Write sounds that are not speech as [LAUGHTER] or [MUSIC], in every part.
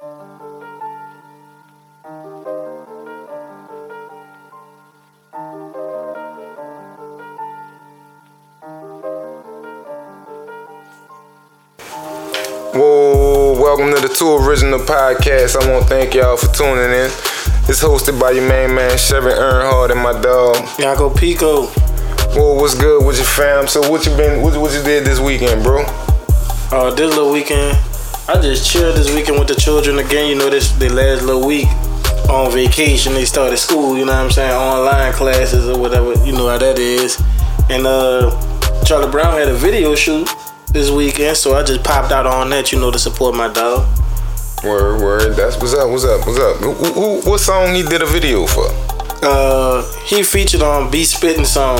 Whoa, welcome to the Two Original Podcast. I want to thank y'all for tuning in. It's hosted by your main man, Chevy Earnhardt, and my dog. Yago Pico. Whoa, what's good with your fam? So what you been, what, what you did this weekend, bro? Uh, this little weekend, I just chilled this weekend with the children again. You know, this the last little week on vacation. They started school. You know what I'm saying? Online classes or whatever. You know how that is. And uh, Charlie Brown had a video shoot this weekend, so I just popped out on that. You know, to support my dog. Word, word. That's what's up. What's up? What's up? Who, who, what song he did a video for? Uh, he featured on B Spitting song.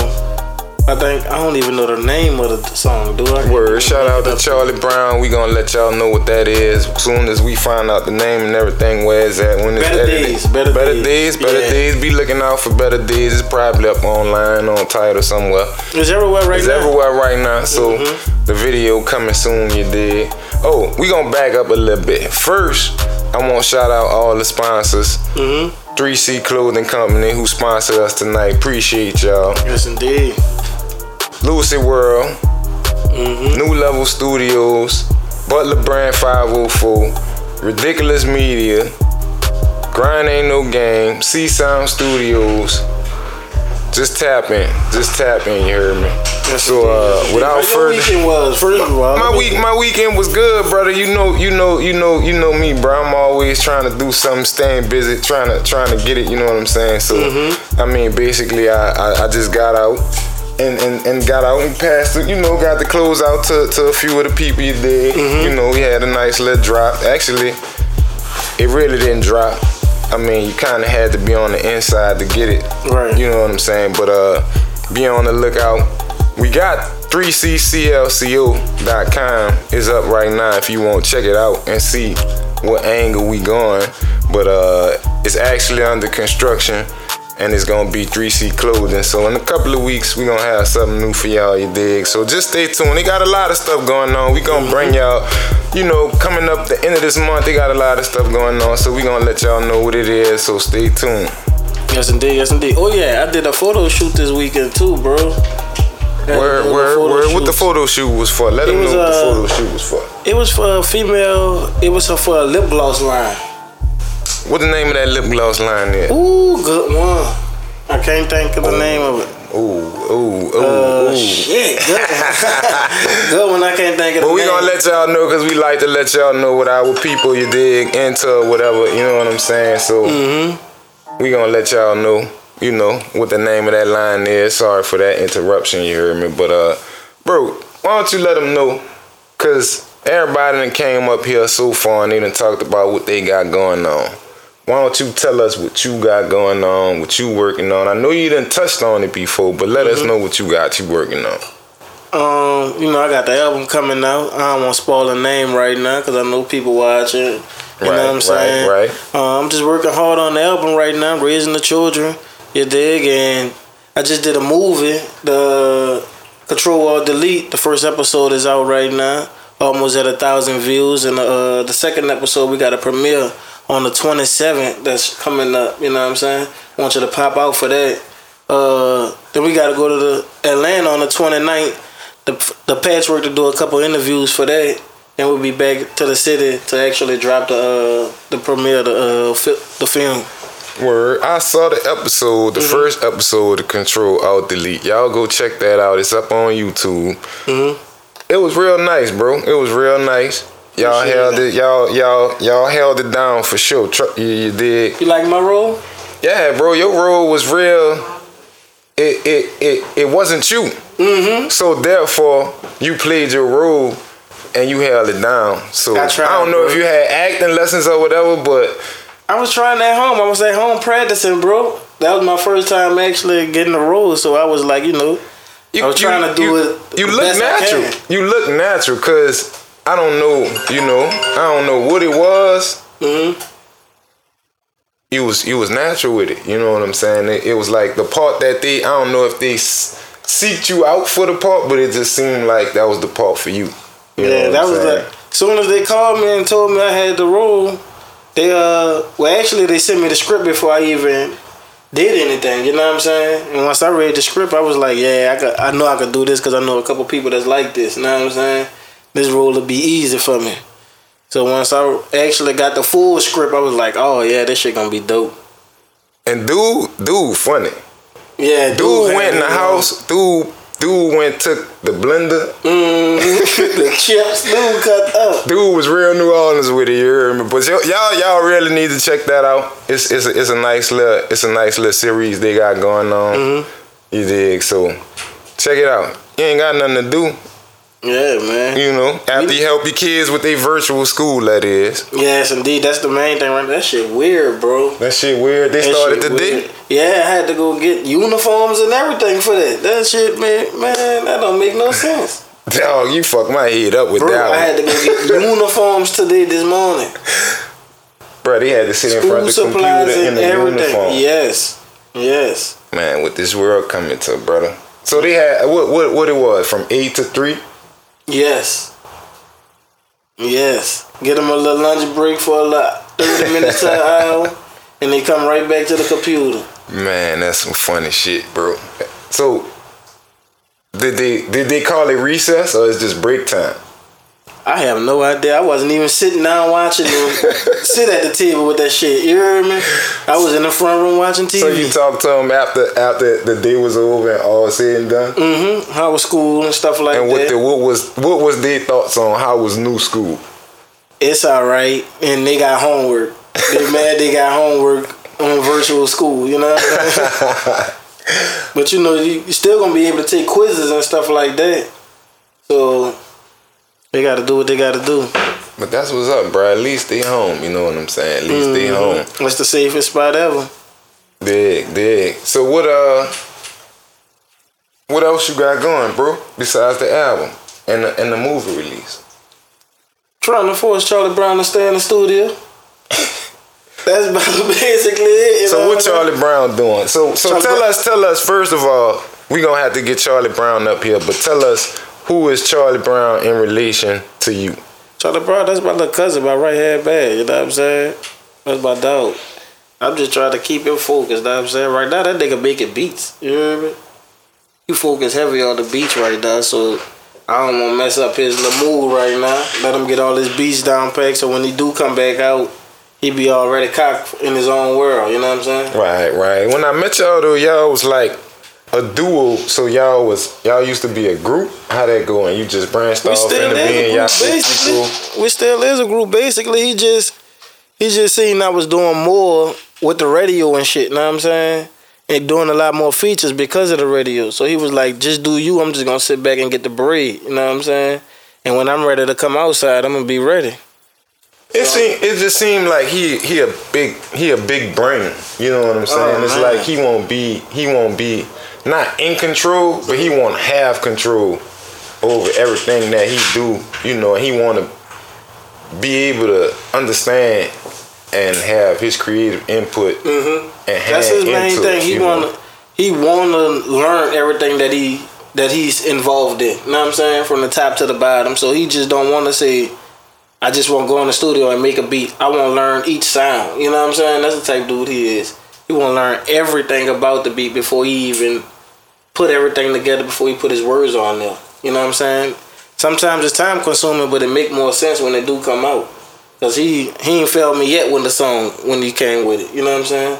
I think I don't even know the name of the song, do I? Word. Shout out to Charlie Brown. We gonna let y'all know what that is soon as we find out the name and everything. Where it's at when it's Better edited. days, better, Better days, days, better Yeah. days. Be looking out for better days. It's probably up online on Tidal somewhere. It's everywhere right It's now. It's everywhere right now. So Mm-hmm. the video coming soon. You did. Oh, we gonna back up a little bit. First, I want to shout out all the sponsors. Mm-hmm. 3C Clothing Company who sponsored us tonight. Appreciate y'all. Yes, indeed. Lucy World, New Level Studios, Butler Brand 504, Ridiculous Media, Grind Ain't No Game, C Sound Studios. Just tap in. Just tap in, you heard me. So uh, without further weekend was first of all. my let week my weekend was good, brother. You know, you know, you know, you know me, bro. I'm always trying to do something, staying busy, trying to trying to get it, you know what I'm saying? So Mm-hmm. I mean basically I, I, I just got out and, and, and got out and passed it, you know, got the clothes out to, to a few of the people you did. Mm-hmm. You know, we had a nice little drop. Actually, it really didn't drop. I mean, you kind of had to be on the inside to get it. Right. You know what I'm saying? But uh, be on the lookout. We got 3cclco.com is up right now if you want to check it out and see what angle we going. But uh, it's actually under construction and it's gonna be 3C clothing. So in a couple of weeks we gonna have something new for y'all, you dig? So just stay tuned. They got a lot of stuff going on. We gonna bring y'all, you know, coming up the end of this month, they got a lot of stuff going on. So we gonna let y'all know what it is. So stay tuned. Yes, indeed. Yes, indeed. Oh yeah, I did a photo shoot this weekend too, bro. Where, where, where, what the photo shoot was for? Let It them was, know what the uh, photo shoot was for. It was for a female. It was for a lip gloss line. What the name of that lip gloss line is? Ooh, good one. I can't think of the name of it. Ooh, ooh, ooh, Uh, ooh. shit, good one. [LAUGHS] good one. I can't think of the name. But we name. gonna let y'all know because we like to let y'all know what our people you dig into or whatever, you know what I'm saying? So Mm-hmm. we gonna let y'all know, you know, what the name of that line is. Sorry for that interruption, you heard me. But uh bro, why don't you let them know? Cause everybody that came up here so far and they done talked about what they got going on. Why don't you tell us what you got going on, what you working on? I know you didn't touched on it before, but let Mm-hmm. us know what you got you working on. Um, you know, I got the album coming out. I don't want to spoil the name right now because I know people watching. You Right, know what I'm right, saying? right. Uh, I'm just working hard on the album right now, raising the children. You dig? And I just did a movie, the Control Alt Delete. The first episode is out right now, almost at a thousand views. And uh, the second episode, we got a premiere on the 27th. That's coming up. You know what I'm saying? I want you to pop out for that. Uh, then we got to go to the Atlanta on the 29th. The the patchwork to do a couple interviews for that. And we'll be back to the city to actually drop the uh, the premiere the uh, fi- the film. Word. I saw the episode, Mm-hmm. the first episode of Control Alt Delete. Y'all go check that out. It's up on YouTube. Mhm. It was real nice, bro. It was real nice. Y'all held it. Y'all, y'all, y'all held it down for sure. Tr- you, you did. You like my role? Yeah, bro. Your role was real. It, it, it, it wasn't you. Mm-hmm. So therefore, you played your role and you held it down. So I I, don't know bro. if you had acting lessons or whatever, but I was trying at home. I was at home practicing, bro. That was my first time actually getting the role, so I was like, you know, You, I was trying to do you, it You look natural. You look natural because I don't know. You know, I don't know what it was. hmm You was you was natural with it. You know what I'm saying? It, it was like the part that they. I don't know if they s- seeked you out for the part, but it just seemed like that was the part for you. You yeah, that was saying? like. Soon as they called me and told me I had the role, They uh, well, actually, they sent me the script before I even did anything. You know what I'm saying? And once I read the script, I was like, yeah, I could, I know I could do this because I know a couple people that's like this. You know what I'm saying? This role will be easy for me. So once I actually got the full script, I was like, oh yeah, this shit gonna be dope. And dude, dude, funny. Yeah, Dude went in the house. Dude, dude went took the blender. Mm, [LAUGHS] the chips, dude cut up. Dude was real New Orleans with it. You me? But y'all, y'all y'all really need to check that out. It's it's a, it's a nice little it's a nice little series they got going on. Mm-hmm. You dig? So check it out. You ain't got nothing to do. Yeah, man. You know, after you help your kids with their virtual school, that is. Yes, indeed. That's the main thing. Right? That shit weird, bro. That shit weird. They That started today. Yeah, I had to go get uniforms and everything for that. That shit, man, man, that don't make no [LAUGHS] sense. Dog, you fucked my head up with Bro, that I one. had to go get [LAUGHS] uniforms today this morning. Bro, they had to sit in School front of the computer in and the everything. uniform. Yes, yes. Man, with this world coming to, brother. So they had what what what it was from eight to three. Yes. Yes. Get them a little lunch break for a lot, 30 [LAUGHS] minutes to an hour, and they come right back to the computer. Man, that's some funny shit, bro. So did they did they call it recess or is just break time? I have no idea. I wasn't even sitting down watching them [LAUGHS] sit at the table with that shit. You hear me? I was in the front room watching TV. So you talked to them after after the day was over and all said and done. mm-hmm. How was school and stuff like And what that. the what was what was their thoughts on how was new school? it's all right, and they got homework. They [LAUGHS] mad they got homework on virtual school. You know. What [LAUGHS] but you know, you you still gonna be able to take quizzes and stuff like that. So they got to do what they got to do. But that's what's up, bro. At least they home. You know what I'm saying? At least they home. That's the safest spot ever. Dig, dig. So what uh what else you got going, bro? Besides the album and the, and the movie release. Trying to force Charlie Brown to stay in the studio. [LAUGHS] That's [LAUGHS] basically it. So what? Charlie Brown doing? So so Charlie tell Brown- us, tell us first of all, we gonna have to get Charlie Brown up here, but tell us who is Charlie Brown in relation to you? Charlie Brown, that's my little cousin, my right hand man. You know what I'm saying? That's my dog. I'm just trying to keep him focused. Know what I'm saying? Right now, that nigga making beats. You hear me? He focus heavy on the beats right now, so I don't want to mess up his little mood right now. Let him get all his beats down packed, so when he do come back out, he be already cocked in his own world. You know what I'm saying? Right, right. When I met y'all though, y'all was like a duo, so y'all was y'all used to be a group. How that going? You just branched We off still into being group, y'all basically. We still is a group. Basically, he just he just seen I was doing more with the radio and shit. You know what I'm saying? And doing a lot more features because of the radio. So he was like, "Just do you. I'm just gonna sit back and get the bread." You know what I'm saying? And when I'm ready to come outside, I'm gonna be ready. It seem it just seemed like he he a big he a big brain. You know what I'm saying? Oh, it's man. like he won't be he won't be not in control, but he won't have control over everything that he do. You know, he want to be able to understand and have his creative input Mm-hmm. and That's his main thing. He wanna he wanna learn everything that he that he's involved in. You know what I'm saying? From the top to the bottom. So he just don't wanna say, I just wanna go in the studio and make a beat. I wanna learn each sound. You know what I'm saying? That's the type of dude he is. He wanna learn everything about the beat before he even put everything together before he put his words on there. You know what I'm saying? Sometimes it's time consuming, but it make more sense when it do come out. Cause he he ain't failed me yet when the song when he came with it. You know what I'm saying?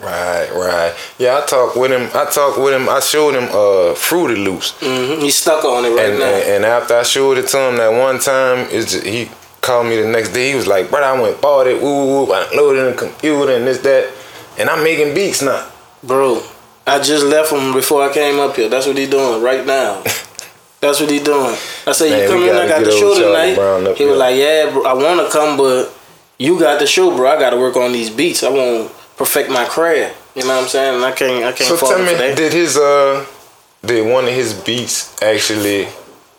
Right, right. Yeah, I talked with him. I talked with him. I showed him uh Fruity Loops. hmm He's stuck on it right and, now. and and after I showed it to him that one time, it's just, he called me the next day. He was like, bro, I went bought it. Woo woo. woo. I loaded in the computer and this that, and I'm making beats now." Bro, I just left him before I came up here. That's what he doing right now. [LAUGHS] That's what he doing. I said, Man, you come in, I got the show tonight. He was like, yeah, bro, I want to come, but you got the show, bro. I got to work on these beats. I want to perfect my craft. You know what I'm saying? And I can't, I can't So tell me, did his uh, did one of his beats actually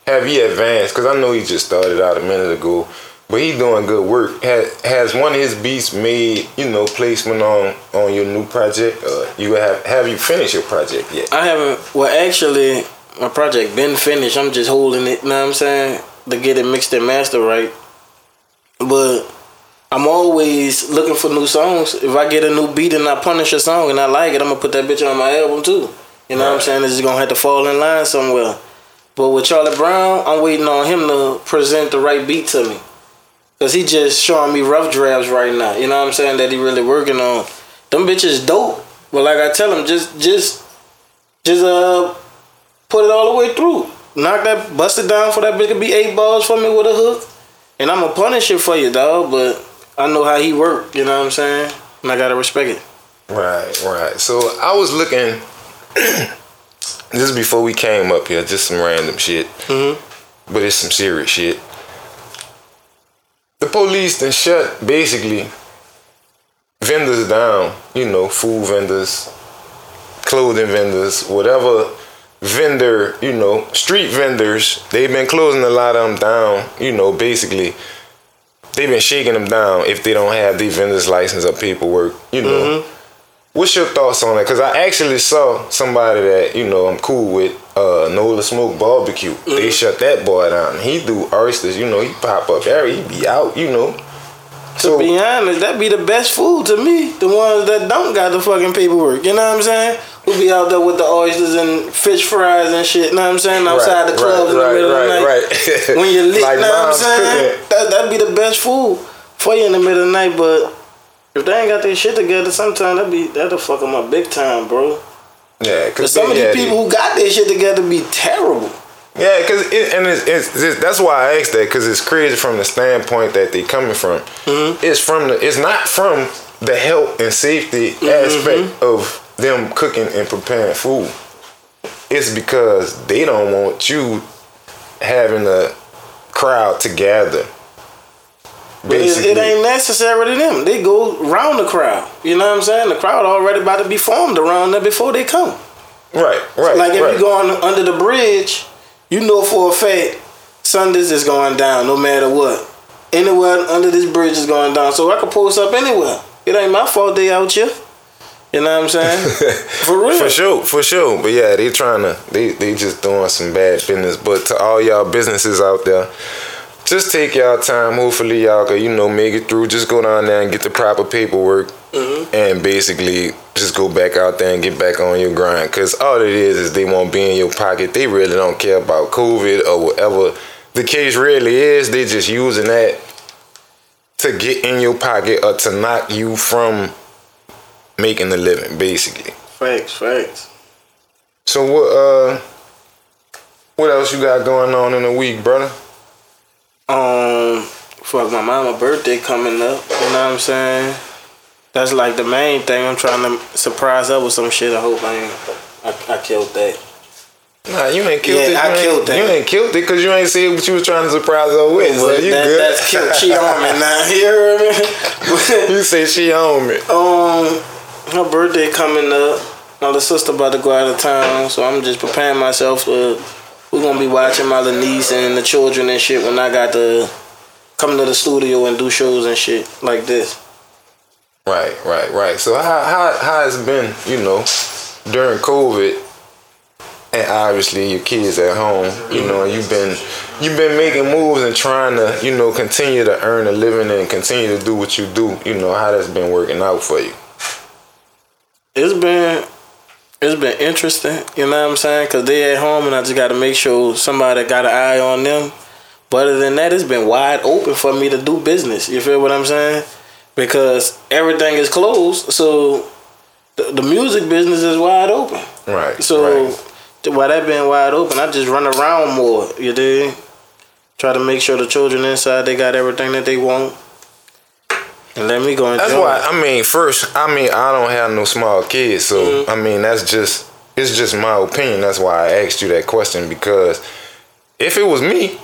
have he advanced? Because I know he just started out a minute ago, but he doing good work. Has has one of his beats made you know placement on on your new project? Uh, you have have you finished your project yet? I haven't. Well, actually, my project been finished. I'm just holding it. You know what I'm saying? To get it mixed and mastered right. But I'm always looking for new songs. If I get a new beat and I punish a song and I like it, I'm gonna put that bitch on my album too. You know what I'm saying? It's just gonna have to fall in line somewhere. But with Charlie Brown, I'm waiting on him to present the right beat to me. Cause he just showing me rough drafts right now. You know what I'm saying? That he really working on. Them bitches dope. But like I tell him, just just just uh put it all the way through. Knock that bust it down for that bitch to be eight balls for me with a hook. And I'ma punish it for you, dog. But I know how he work, you know what I'm saying? And I gotta respect it. Right, right. So I was looking [CLEARS THROAT] just before we came up here, just some random shit, Mhm. but it's some serious shit. The police then shut basically vendors down. You know, food vendors, clothing vendors, whatever vendor. You know, street vendors. They've been closing a lot of them down. You know, basically. They've been shaking them down if they don't have the vendor's license or paperwork. You know, mm-hmm. What's your thoughts on that? Because I actually saw somebody that you know I'm cool with, uh, Nola Smoke Barbecue. They shut that boy down. He do oysters. You know, he pop up there. He be out. You know. To be honest, that be the best food to me. The ones that don't got the fucking paperwork. You know what I'm saying? Who be out there with the oysters and fish fries and shit. You know what I'm saying? Outside the clubs in the middle of the night. right. When you're [LAUGHS] lit, like you know what I'm saying? cooking. [LAUGHS] That that'd be the best food for you in the middle of the night. But if they ain't got their shit together, sometimes that be that'll fuck them up big time, bro. Yeah, But because some of these people who got their shit together be terrible. Yeah, because it, and it's, it's, it's that's why I asked that because it's crazy from the standpoint that they coming from. Mm-hmm. It's from the it's not from the health and safety Mm-hmm. aspect of them cooking and preparing food. It's because they don't want you having a crowd together. But it, it ain't necessary to them. They go round the crowd. You know what I'm saying? The crowd already about to be formed around them before they come. right, right. Like if right. you going under the bridge, you know for a fact Sundays is going down no matter what. Anywhere under this bridge is going down. So I could post up anywhere. It ain't my fault they out here. You know what I'm saying? [LAUGHS] for real. For sure, for sure. But yeah, they trying to they they just doing some bad business. But to all y'all businesses out there, just take y'all time. Hopefully y'all can, you know, make it through. Just go down there and get the proper paperwork and basically just go back out there and get back on your grind. Cause all it is is they won't be in your pocket. They really don't care about COVID or whatever the case really is. They just using that to get in your pocket or to knock you from making a living, basically. Facts, facts. So what uh what else you got going on in the week, brother? Um, fuck my mama birthday coming up. You know what I'm saying? That's like the main thing. I'm trying to surprise her with some shit. I hope I ain't. I, I killed that. Nah, you ain't killed Yeah, it. I you ain't, killed that. You ain't killed it because you ain't said what you was trying to surprise her with. So you that, good. That's killed. She on me [LAUGHS] now. You heard me? [LAUGHS] you say she on me. um, her birthday coming up. My little sister about to go out of town, so I'm just preparing myself for. We're gonna be watching my little niece and the children and shit when I got to come to the studio and do shows and shit like this. Right, right, right. So how how how has it been, you know, during COVID and obviously your kids at home, you know, you've been you've been making moves and trying to, you know, continue to earn a living and continue to do what you do, you know, how that's been working out for you. it's been it's been interesting, you know what I'm saying? Cause they at home and I just got to make sure somebody got an eye on them. But other than that, it's been wide open for me to do business. You feel what I'm saying? Because everything is closed, so the, the music business is wide open. Right. So right. while that been wide open, I just run around more. You dig? Try to make sure the children inside they got everything that they want. Let me go That's why I mean, first, I mean, I don't have no small kids, so Mm-hmm. I mean, that's just it's just my opinion. That's why I asked you that question because if it was me,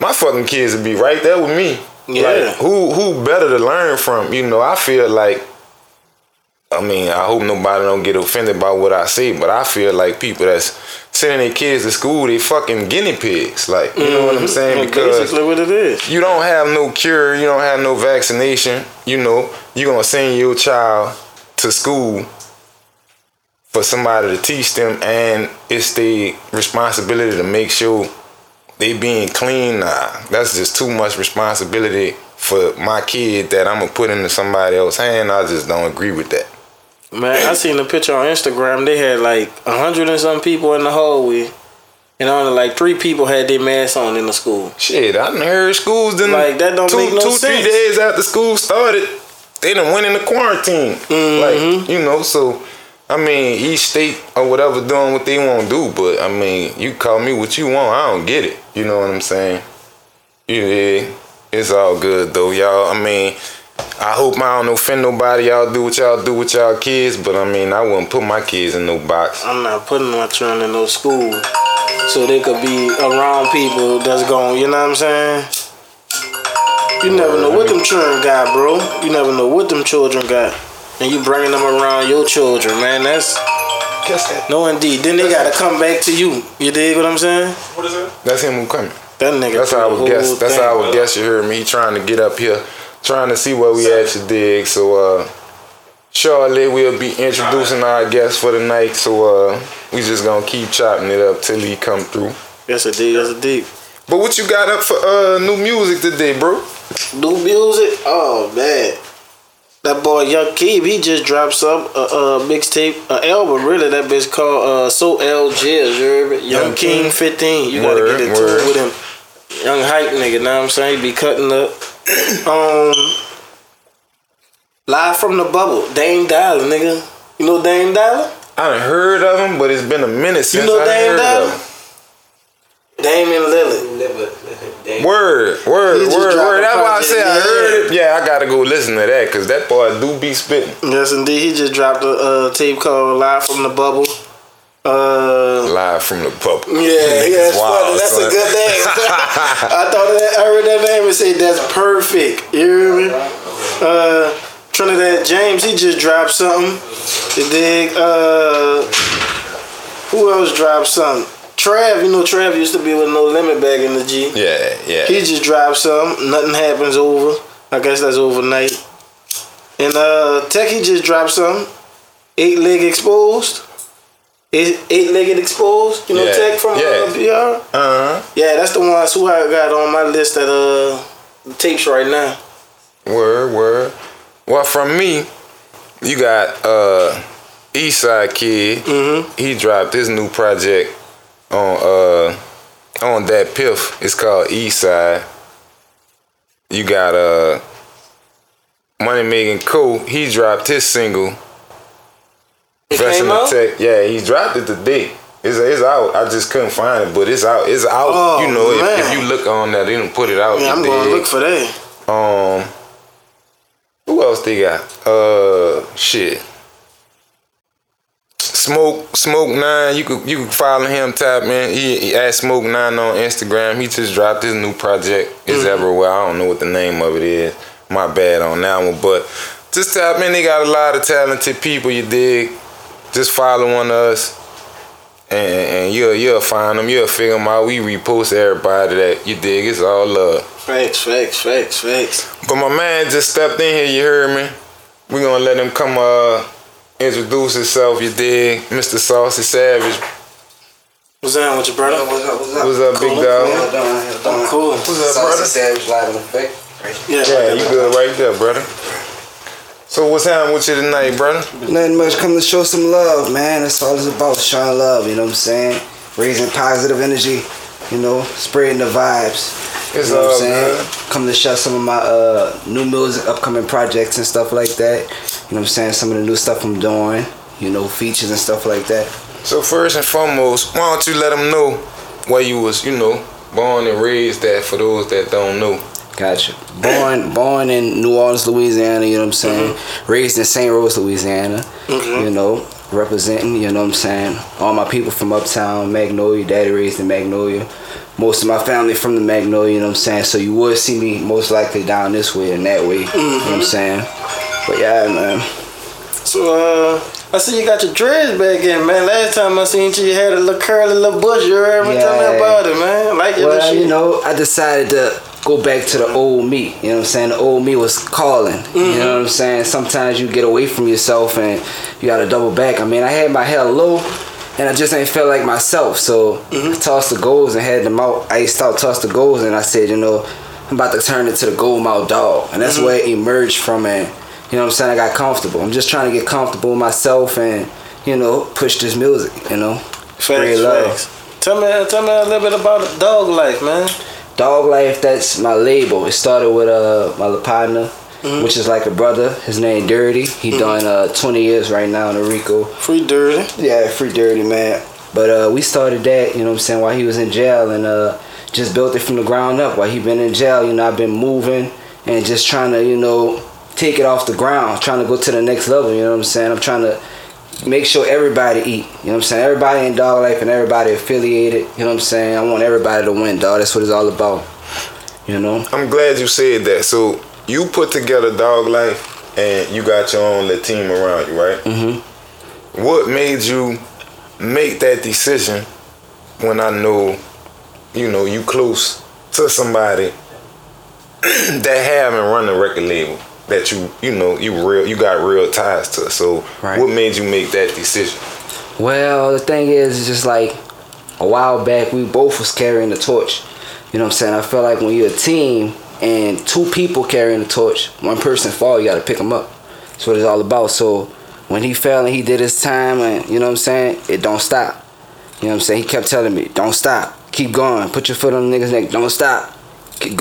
my fucking kids would be right there with me. Yeah. Like, who who better to learn from? You know, I feel like. I mean, I hope nobody don't get offended by what I say, but I feel like people that's sending their kids to school, they fucking guinea pigs. Like, you know what I'm mm-hmm. saying? That's Because basically what it is. you don't have no cure, you don't have no vaccination, you know, you're gonna send your child to school for somebody to teach them and it's their responsibility to make sure they being clean. Nah, that's just too much responsibility for my kid that I'm gonna put into somebody else's hand, I just don't agree with that. Man, I seen the picture on Instagram. They had like a hundred and some people in the hallway, and only like three people had their masks on in the school. Shit, I done heard schools didn't Like, that don't two, make no two, sense. three days after school started, they done went into quarantine. Mm-hmm. Like, you know, so I mean, each state or whatever doing what they want to do, but I mean, you call me what you want, I don't get it. You know what I'm saying? Yeah, it's all good though, y'all. I mean, I hope I don't offend nobody. Y'all do what y'all do with y'all kids, but I mean, I wouldn't put my kids in no box. I'm not putting my children in no school, so they could be around people that's going. You know what I'm saying? You never know what them children got, bro. You never know what them children got, and you bringing them around your children, man. That's guess that. no indeed. Then they gotta come back to you. You dig what I'm saying? What is it? That's him who coming. That nigga. That's how I the would guess. That's thing- how I would guess you heard me. He trying to get up here, trying to see where we at your dig. So uh shortly we'll be introducing our guest for the night. So uh we just gonna keep chopping it up till he come through. That's a deep. That's a deep. But what you got up for uh new music today, bro? New music? Oh man. That boy Young Keeb, he just dropped some uh, uh mixtape, uh, album really. That bitch called uh So L Jizz, you heard me? Young, Young King King? 15. You gotta get into word. it with him. Young hype nigga, know what I'm saying? He be cutting up. Um Live from the bubble, Dame Dollar, nigga. You know Dame Dollar? I done heard of him, but it's been a minute since know I Dame heard Dollar? of him. Damian Lillard. Word, word, word, word. That's why I said I heard it. Yeah, I gotta go listen to that because that boy do be spitting. Yes, indeed. He just dropped a uh, tape called Live from the Bubble. Uh, Live from the bubble. Yeah, yeah, that's Wow. That's son. a good name. [LAUGHS] I thought that I heard that name and said that's perfect. You hear me? Uh, Trinidad James, he just dropped something. You dig? Uh, who else dropped something? Trav, you know Trav used to be with No Limit back in the G. Yeah, yeah. He just dropped something. Nothing happens over. I guess that's overnight. And uh, Techie just dropped something. Eight leg exposed. Eight eight legged exposed. You know Yeah, Tech from yeah. uh. Uh huh. Yeah, that's the ones who I got on my list at uh tapes right now. Word, word. Well, from me, you got uh Eastside Kid. Mm-hmm. He dropped his new project on uh on that Piff. It's called Eastside. You got uh Money Making Cool. He dropped his single. It Dressing came the out? Tech. Yeah, he dropped it today. It's, it's out. I just couldn't find it, but it's out. It's out. Oh, you know, if, if you look on that, they didn't put it out. Yeah, I'm gonna look for that. Um, who else they got? Uh, shit. Smoke, Smoke Nine. You could you could follow him. Tap man. He, he at Smoke Nine on Instagram. He just dropped his new project. It's everywhere. I don't know what the name of it is. My bad on that one, but just tap in. They got a lot of talented people. You dig? Just follow one of us. And, and you'll you'll find them, you'll figure them out. We repost everybody that you dig. It's all love. Facts, facts, facts, facts. But my man just stepped in here, you heard me. we gonna let him come uh introduce himself, you dig? Mr. Saucy Savage. What's up with your brother? What's up? What's up? What's up, big Cool. dog? How you doing? How you doing? Cool. What's up, Saucy brother? Savage live in effect. Yeah, Yeah, you good right there, brother. So what's happening with you tonight, brother? Nothing much. Come to show some love, man. That's all it's about. Showing love. You know what I'm saying? Raising positive energy. You know, spreading the vibes. It's you know what I'm saying? good. Come to show some of my uh, new music, upcoming projects and stuff like that. You know what I'm saying? Some of the new stuff I'm doing. You know, features and stuff like that. So first and foremost, why don't you let them know where you was, you know, born and raised at for those that don't know. Gotcha. Born born in New Orleans, Louisiana, you know what I'm saying? Raised in St. Rose, Louisiana. Mhm. You know, representing, you know what I'm saying? All my people from uptown, Magnolia, daddy raised in Magnolia. Most of my family from the Magnolia, you know what I'm saying? So you would see me most likely down this way and that way. You know what I'm saying? But yeah, man. So uh, I see you got your dreads back in, man. Last time I seen you, you had a little curly little bush. You heard me? Tell Yeah. me about it, man. Like your Well, shit. you know, I decided to go back to the old me. You know what I'm saying? The old me was calling. You know what I'm saying? Sometimes you get away from yourself and you gotta double back. I mean, I had my hair low and I just ain't felt like myself. So I tossed the goals and had them out. I used to toss the goals and I said, you know, I'm about to turn into the Gold Mouth Dog, and that's mm-hmm. where it emerged from. And you know what I'm saying? I got comfortable. I'm just trying to get comfortable with myself and you know push this music. You know, facts, facts. Tell me, tell me a little bit about Dog Life, man. Dog Life, that's my label. It started with uh my partner, mm-hmm. which is like a brother. His name Dirty. He mm-hmm. done uh 20 years right now in the Rico. Free Dirty. Yeah, free Dirty, man. But uh we started that, you know what I'm saying, while he was in jail and uh just built it from the ground up. While he been in jail, you know, I've been moving and just trying to, you know, take it off the ground, trying to go to the next level, you know what I'm saying? I'm trying to make sure everybody eat. You know what I'm saying? Everybody in dog life and everybody affiliated. You know what I'm saying? I want everybody to win, dog. That's what it's all about. You know? I'm glad you said that. So you put together dog life and you got your own little team around you, right? Mm-hmm. What made you make that decision when I know, you know, you close to somebody [CLEARS THROAT] that haven't run a record label? That you you know you real you got real ties to. So right. what made you make that decision? Well, the thing is, it's just like a while back we both was carrying the torch. You know what I'm saying? I feel like when you're a team and two people carrying the torch, one person fall, you got to pick them up. That's what it's all about. So when he fell and he did his time, and you know what I'm saying, it don't stop. You know what I'm saying? He kept telling me, "Don't stop, keep going, put your foot on the nigga's neck, don't stop,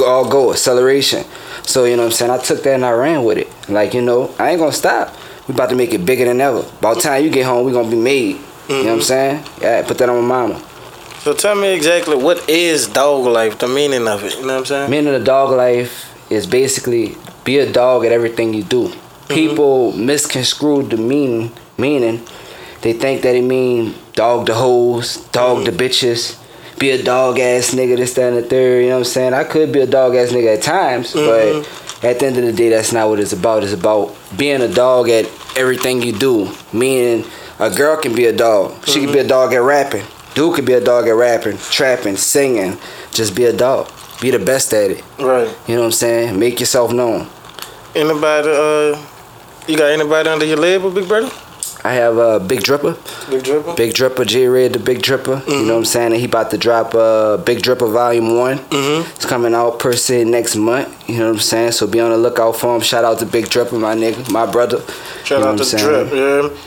all go, acceleration." So, you know what I'm saying? I took that and I ran with it. Like, you know, I ain't gonna stop. We about to make it bigger than ever. By the time you get home, we gonna be made. Mm-hmm. You know what I'm mm-hmm. saying? Yeah, put that on my mama. So tell me exactly what is dog life, the meaning of it. You know what I'm saying? Meaning of dog life is basically be a dog at everything you do. Mm-hmm. People misconstrued the meaning meaning. They think that it mean dog the hoes, dog mm-hmm. the bitches be a dog ass nigga, this, that, and the third. You know what I'm saying? I could be a dog ass nigga at times, mm-hmm. but at the end of the day, that's not what it's about. It's about being a dog at everything you do. Meaning, a girl can be a dog. She mm-hmm. can be a dog at rapping. Dude could be a dog at rapping, trapping, singing. Just be a dog. Be the best at it. Right. You know what I'm saying? Make yourself known. Anybody, uh, you got anybody under your label, big brother? I have a uh, Big Dripper. Big Dripper. Big Dripper, J Red, the Big Dripper. Mm-hmm. You know what I'm saying? And he about to drop uh, Big Dripper Volume One. Mm-hmm. It's coming out per se next month. You know what I'm saying? So be on the lookout for him. Shout out to Big Dripper, my nigga, my brother. Shout you know out to Drip,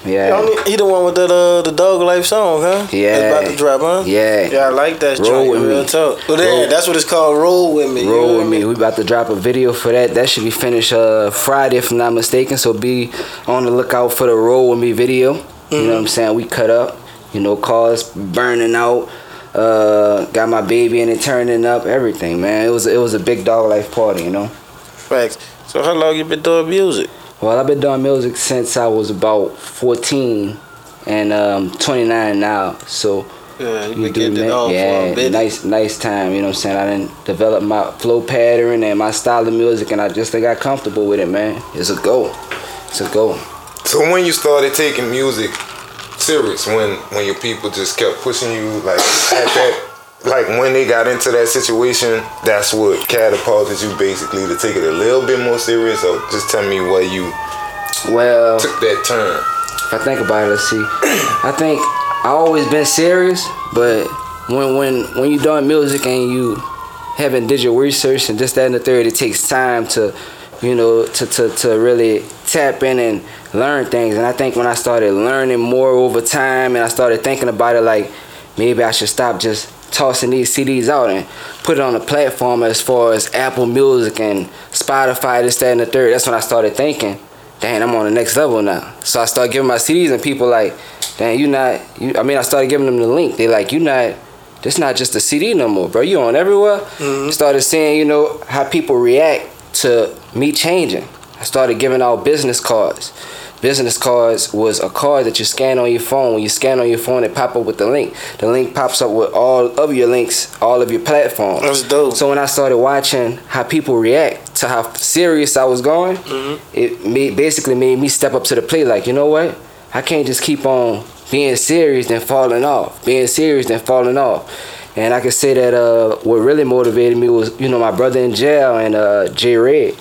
yeah. Yeah. He the one with that uh, the Dog Life song, huh? Yeah. It's about to drop, huh? Yeah. Yeah, I like that. Roll with real me. Talk. Well, then, that's what it's called. Roll with me. Roll with me. We about to drop a video for that. That should be finished uh, Friday, if I'm not mistaken. So be on the lookout for the Roll with me video. Mm-hmm. You know what I'm saying? We cut up, you know, cars burning out. Uh, got my baby and it turning up, everything, man. It was it was a big dog life party, you know. Facts. So how long you been doing music? Well, I've been doing music since I was about 14 and um 29 now. So yeah, you getting it on yeah, for a bit. nice, nice time. You know what I'm saying? I didn't develop my flow pattern and my style of music, and I just got comfortable with it, man. It's a go. It's a go. So when you started taking music serious, when when your people just kept pushing you like at that, like when they got into that situation, that's what catapulted you basically to take it a little bit more serious. Or just tell me why you well took that turn. If I think about it, let's see. I think I always been serious, but when when when you doing music and you haven't did your research and just that and the third, it takes time to you know, to, to, to really tap in and learn things. And I think when I started learning more over time and I started thinking about it like maybe I should stop just tossing these CDs out and put it on a platform as far as Apple Music and Spotify, this, that, and the third. That's when I started thinking, dang, I'm on the next level now. So I started giving my CDs and people like, dang, you not, you, I mean, I started giving them the link. They like, you not, this not just a CD no more, bro. You on everywhere. Mm-hmm. Started seeing, you know, how people react to me changing. I started giving out business cards. Business cards was a card that you scan on your phone. When you scan on your phone, it pop up with the link. The link pops up with all of your links, all of your platforms. That's dope. So when I started watching how people react to how serious I was going, mm-hmm. it made, basically made me step up to the plate. Like, you know what? I can't just keep on being serious and falling off. Being serious and falling off. And I can say that uh, what really motivated me was, you know, my brother in jail and uh, J Red.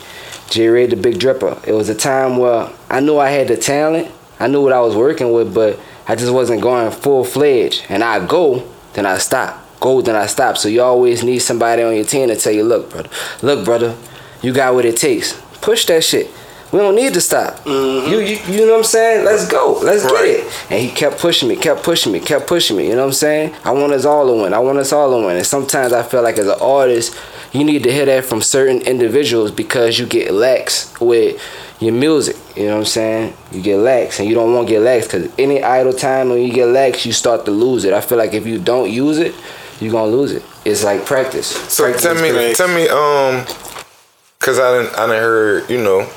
J Red the Big Dripper. It was a time where I knew I had the talent. I knew what I was working with, but I just wasn't going full fledged. And I go, then I stop. go, then I stop. So you always need somebody on your team to tell you, look, brother, look, brother, you got what it takes. Push that shit. We don't need to stop. Mm-hmm. You, you you know what I'm saying? Let's go. Let's Right. get it. And he kept pushing me, kept pushing me, kept pushing me. You know what I'm saying? I want us all to win. I want us all to win. And sometimes I feel like as an artist, you need to hear that from certain individuals because you get lax with your music. You know what I'm saying? You get lax and you don't want to get lax because any idle time when you get lax, you start to lose it. I feel like if you don't use it, you're going to lose it. It's like practice. So Practice tell me, correct. tell me, um, cause I didn't, I didn't heard, you know,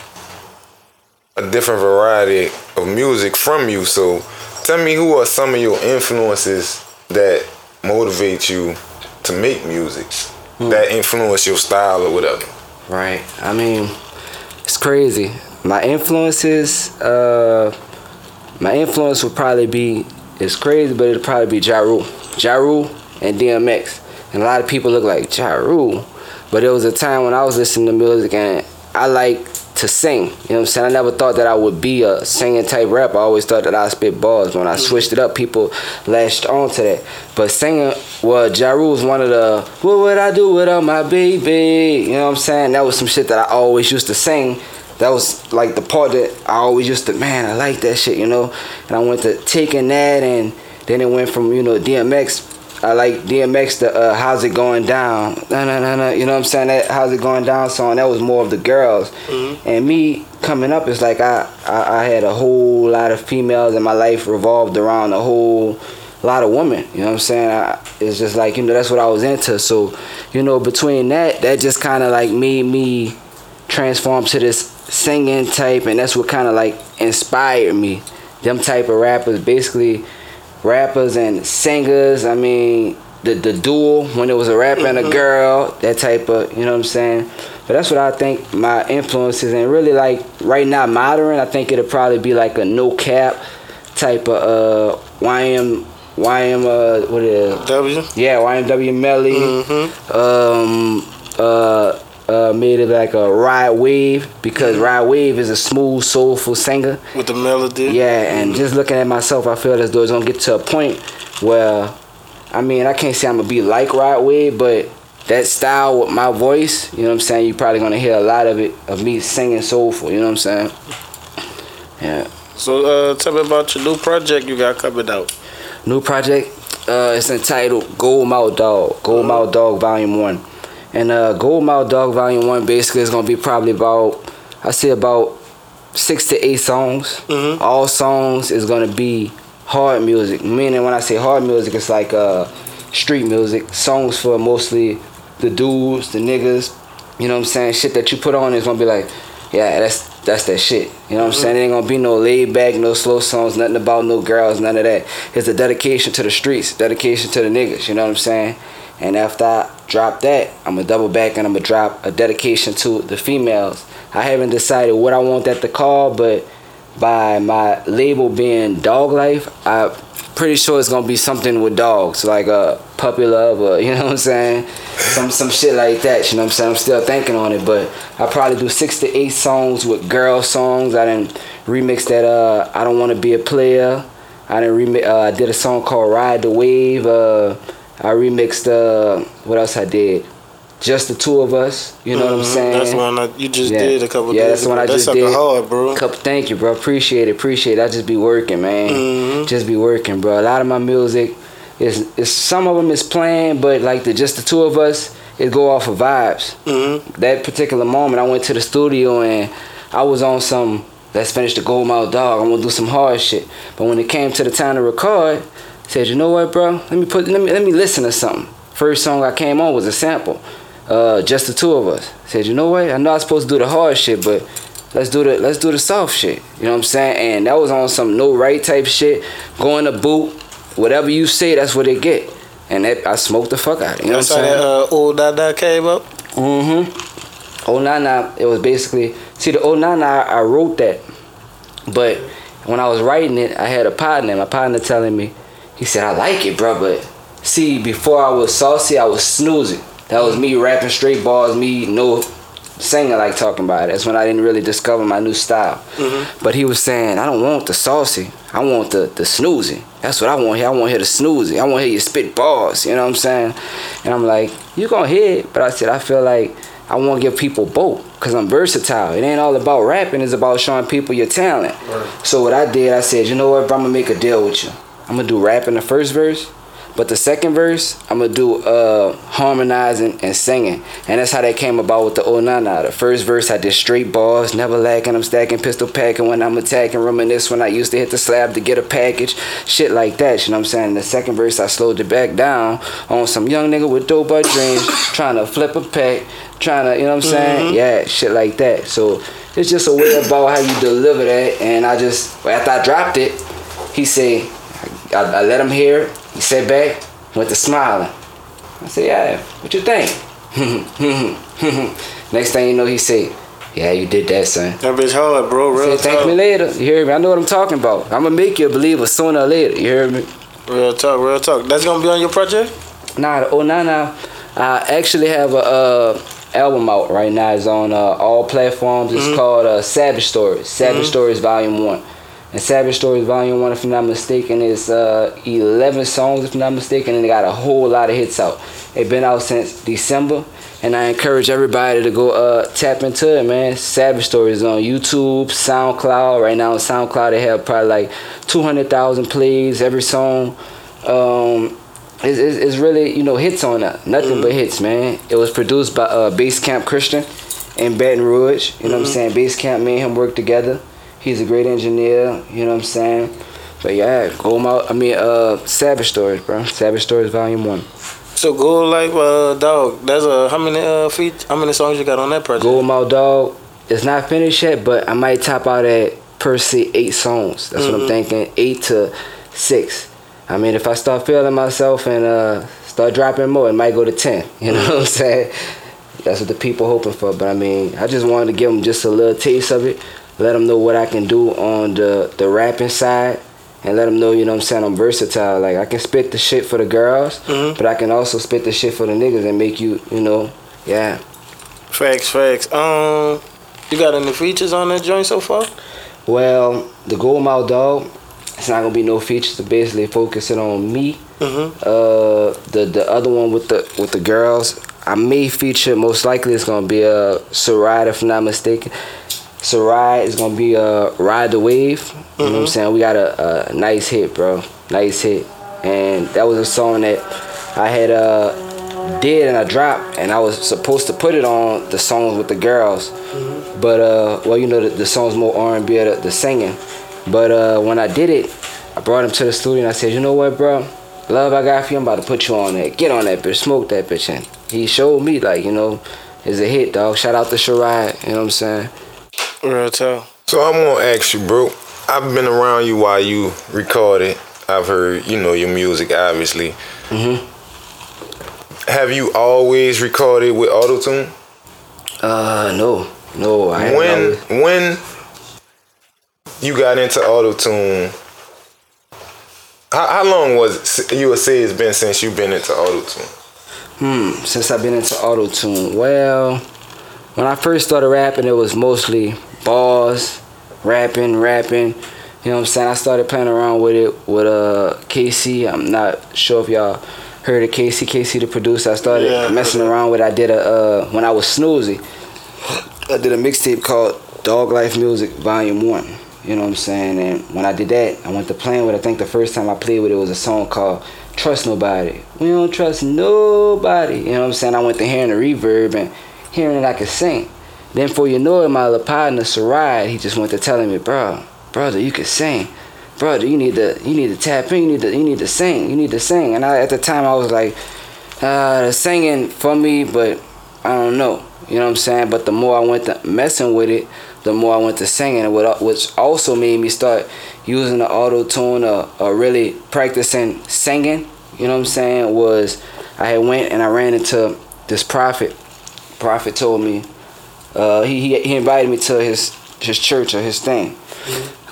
a different variety of music from you. So tell me, who are some of your influences that motivate you to make music, Hmm. that influence your style or whatever? Right. I mean, it's crazy. My influences, uh, my influence would probably be, it's crazy, but it'd probably be Ja Rule. Ja Rule and DMX. And a lot of people look like Ja Rule. But there was a time when I was listening to music and I like to sing. You know what I'm saying? I never thought that I would be a singing type rapper. I always thought that I spit bars. When I switched it up, people latched on to that. But singing, well, Ja Rule was one of the, what would I do without my baby? You know what I'm saying? That was some shit that I always used to sing. That was like the part that I always used to, man, I like that shit, you know? And I went to taking that and then it went from, you know, DMX I like DMX the uh, how's it going down? No no no no. You know what I'm saying? That how's it going down song that was more of the girls. And me coming up it's like I, I I had a whole lot of females and my life revolved around a whole lot of women. You know what I'm saying? I, it's just like you know that's what I was into. So you know between that that just kind of like made me transform to this singing type and that's what kind of like inspired me. Them type of rappers basically rappers and singers. I mean, the the duel when it was a rapper and a girl, that type of, you know what I'm saying? But that's what I think my influences and really like right now modern, I think it'll probably be like a NoCap type of uh YM YM uh what is it? W. Yeah, YNW Melly. Um uh uh made it like a Rod Wave because Rod Wave is a smooth soulful singer. With the melody. Yeah, and just looking at myself, I feel as though it's gonna get to a point where, I mean, I can't say I'm gonna be like Rod Wave, but that style with my voice, you know what I'm saying? You're probably gonna hear a lot of it of me singing soulful. You know what I'm saying? Yeah. So uh, tell me about your new project you got coming out. New project. Uh, it's entitled Gold Mouth Dog. Gold Mouth Dog Volume One, and uh, Gold Mouth Dog Volume One basically is gonna be probably about I say about six to eight songs. Mhm. All songs is gonna be hard music. Meaning when I say hard music, it's like uh, street music. Songs for mostly the dudes, the niggas. You know what I'm saying? Shit that you put on is gonna be like, yeah, that's that's that shit. You know what I'm saying? It ain't gonna be no laid back, no slow songs, nothing about no girls, none of that. It's a dedication to the streets, dedication to the niggas. You know what I'm saying? And after I drop that, I'm gonna double back and I'm gonna drop a dedication to the females. I haven't decided what I want that to call, but by my label being Dog Life, I'm pretty sure it's gonna be something with dogs, like a puppy love, or [LAUGHS] you know what I'm saying, some some shit like that. You know what I'm saying? I'm still thinking on it, but I probably do six to eight songs with girl songs. I didn't remix that. Uh, I don't want to be a player. I didn't remix. Uh, I did a song called Ride the Wave. Uh, I remixed. Uh, what else I did? Just the two of us. You know what I'm Mhm. saying? That's one that you just Yeah. did a couple Yeah, days that's one. I just did. hard, bro. Couple, thank you, bro. Appreciate it. Appreciate it. I just be working, man. Mhm. Just be working, bro. A lot of my music is, is some of them is playing, but like the just the two of us, it go off of vibes. hmm That particular moment, I went to the studio and I was on some. Let's finish the Gold Mouth Dog. I'm gonna do some hard shit. But when it came to the time to record, I said, you know what, bro? Let me put. Let me let me listen to something. First song I came on was a sample. Uh, just the two of us. Said, you know what? I know I'm supposed to do the hard shit, but let's do the let's do the soft shit. You know what I'm saying? And that was on some no right type shit. Going in the boot. Whatever you say, that's what they get. And that, I smoked the fuck out. of it, You know That's what I'm saying? that uh, old Dada came up. Mm-hmm. Oh Nana, it was basically see the old Nana. I, I wrote that, but when I was writing it, I had a partner. My partner telling me, he said, "I like it, bro, but see, before I was saucy, I was snoozing. That was me rapping straight bars, me no singing like talking about it. That's when I didn't really discover my new style. Mm-hmm. But he was saying, I don't want the saucy. I want the the snoozy. That's what I want here. I want here to hear the snoozy. I want to hear you spit bars. You know what I'm saying? And I'm like, you gonna hear it, but I said I feel like I want to give people both because I'm versatile. It ain't all about rapping. It's about showing people your talent. So what I did, I said, you know what, bro, I'm gonna make a deal with you. I'm gonna do rap in the first verse, but the second verse, I'm gonna do uh, harmonizing and singing. And that's how that came about with the Oh Nana. The first verse, I did straight bars, never lacking. I'm stacking pistol packing when I'm attacking. Reminisce when I used to hit the slab to get a package. Shit like that, you know what I'm saying? The second verse, I slowed it back down on some young nigga with dope butt dreams, [COUGHS] trying to flip a pack, trying to, you know what I'm saying? Yeah, shit like that. So it's just a way about how you deliver that. And I just, after I dropped it, he said, I, I let him hear it. He sat back, went to smiling. I said, yeah, what you think? [LAUGHS] Next thing you know, he said, yeah, you did that, son. That bitch hard, bro. Real said, thank talk. me later. You hear me? I know what I'm talking about. I'm gonna make you a believer sooner or later. You hear me? Real talk, real talk. That's gonna be on your project? Nah, oh nah nah. I actually have a uh, album out right now. It's on uh, all platforms. It's called uh, Savage Stories. Savage Stories Volume One. And Savage Stories Volume One, if I'm not mistaken, is uh, 11 songs, if I'm not mistaken, and they got a whole lot of hits out. They've been out since December, and I encourage everybody to go uh, tap into it, man. Savage Stories on YouTube, SoundCloud. Right now on SoundCloud, they have probably like 200,000 plays every song. Um, it's, it's, it's really you know hits on that nothing but hits man it was produced by uh base camp christian in baton rouge you know what i'm saying base camp me and him work together he's a great engineer you know what i'm saying but yeah go out i mean uh savage stories bro savage stories volume one So go like uh dog. That's a how many uh feet how many songs you got on that project? Gold Mouth Dog. It's not finished yet, but I might top out at per se eight songs. That's what I'm thinking. Eight to six. I mean, if I start feeling myself and uh, start dropping more, it might go to ten. You know what I'm saying? That's what the people hoping for. But I mean, I just wanted to give them just a little taste of it. Let them know what I can do on the the rapping side. And let them know, you know what I'm saying, I'm versatile. Like, I can spit the shit for the girls, but I can also spit the shit for the niggas and make you, you know, yeah. Facts, facts. Um you got any features on that joint so far? Well, the Gold Mouth Dog, it's not gonna be no features. Basically, focusing on me. Mm-hmm. Uh, the the other one with the with the girls, I may feature. Most likely, it's gonna be a uh, if I'm not mistaken. Sarai is gonna be a uh, Ride the Wave. You know what I'm saying? We got a, a nice hit, bro. Nice hit, and that was a song that I had uh did and I dropped, and I was supposed to put it on the songs with the girls. But uh, well, you know the, the song's more R and B, the, the singing. But uh, when I did it, I brought him to the studio and I said, you know what, bro? Love I got for you, I'm about to put you on that. Get on that bitch, smoke that bitch. And he showed me like, you know, it's a hit, dog. Shout out to Shirai, you know what I'm saying? Real talk. So I'm gonna ask you, bro. I've been around you while you recorded. I've heard, you know, your music, obviously. Mhm. Have you always recorded with autotune? Uh, no, no. I ain't When always- when you got into autotune, how, how long was it, you would say it's been since you've been into autotune? Hmm, since I've been into auto tune, well, when I first started rapping, it was mostly bars, rapping, rapping. You know what I'm saying? I started playing around with it with uh KC. I'm not sure if y'all heard of KC. KC the producer. I started Yeah, messing around with. I did a uh when I was snoozy. I did a mixtape called Dog Life Music Volume One. You know what I'm saying? And when I did that, I went to playing with. I think the first time I played with it was a song called Trust Nobody. We don't trust nobody. You know what I'm saying? I went to hearing the reverb and hearing that I could sing. Then for you know it, my partner Sarai, he just went to telling me, bro, brother, you can sing. Brother, you need to you need to tap in, you need to you need to sing, you need to sing. And I, at the time I was like, uh, the singing for me, but I don't know. You know what I'm saying? But the more I went to messing with it, the more I went to singing, which also made me start using the auto tune or, or really practicing singing. You know what I'm saying? Was I had went and I ran into this prophet. Prophet told me uh, he, he he invited me to his his church or his thing.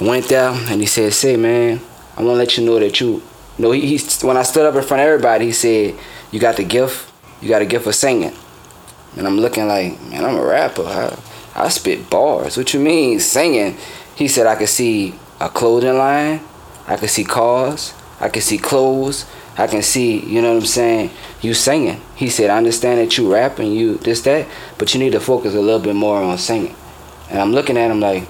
I went there and he said, "Say man, I want to let you know that you, know, he, he when I stood up in front of everybody, he said, you got the gift, you got a gift for singing." And I'm looking like, man, I'm a rapper. I, I spit bars. What you mean singing? He said I could see a clothing line, I could see cars, I could see clothes, I can see, you know what I'm saying, you singing. He said, I understand that you rapping, you this, that, but you need to focus a little bit more on singing. And I'm looking at him like,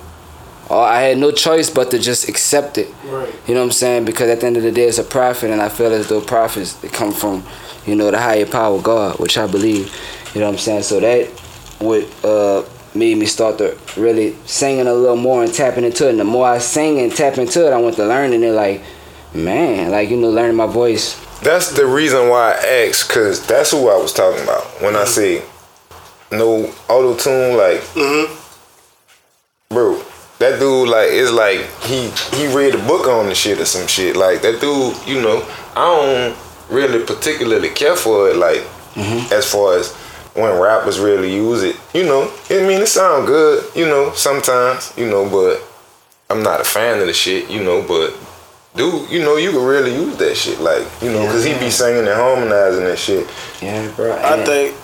oh, I had no choice but to just accept it. Right. You know what I'm saying? Because at the end of the day, it's a profit, and I feel as though profits they come from, you know, the higher power, God, which I believe. You know what I'm saying? So that would uh, made me start to really singing a little more and tapping into it. And the more I sing and tap into it, I went to learning it. Like, man, like you know, learning my voice. That's the reason why I asked, cause that's who I was talking about when I mm-hmm. say no auto tune. Like, mm-hmm. bro, that dude like it's like he he read a book on the shit or some shit. Like that dude, you know, I don't really particularly care for it. Like mm-hmm. as far as when rappers really use it, you know, I mean it sound good, you know, sometimes, you know, but I'm not a fan of the shit, you know, but. Dude, you know, you could really use that shit, like, you know, because he be singing and harmonizing that shit. Yeah, bro. I and- think.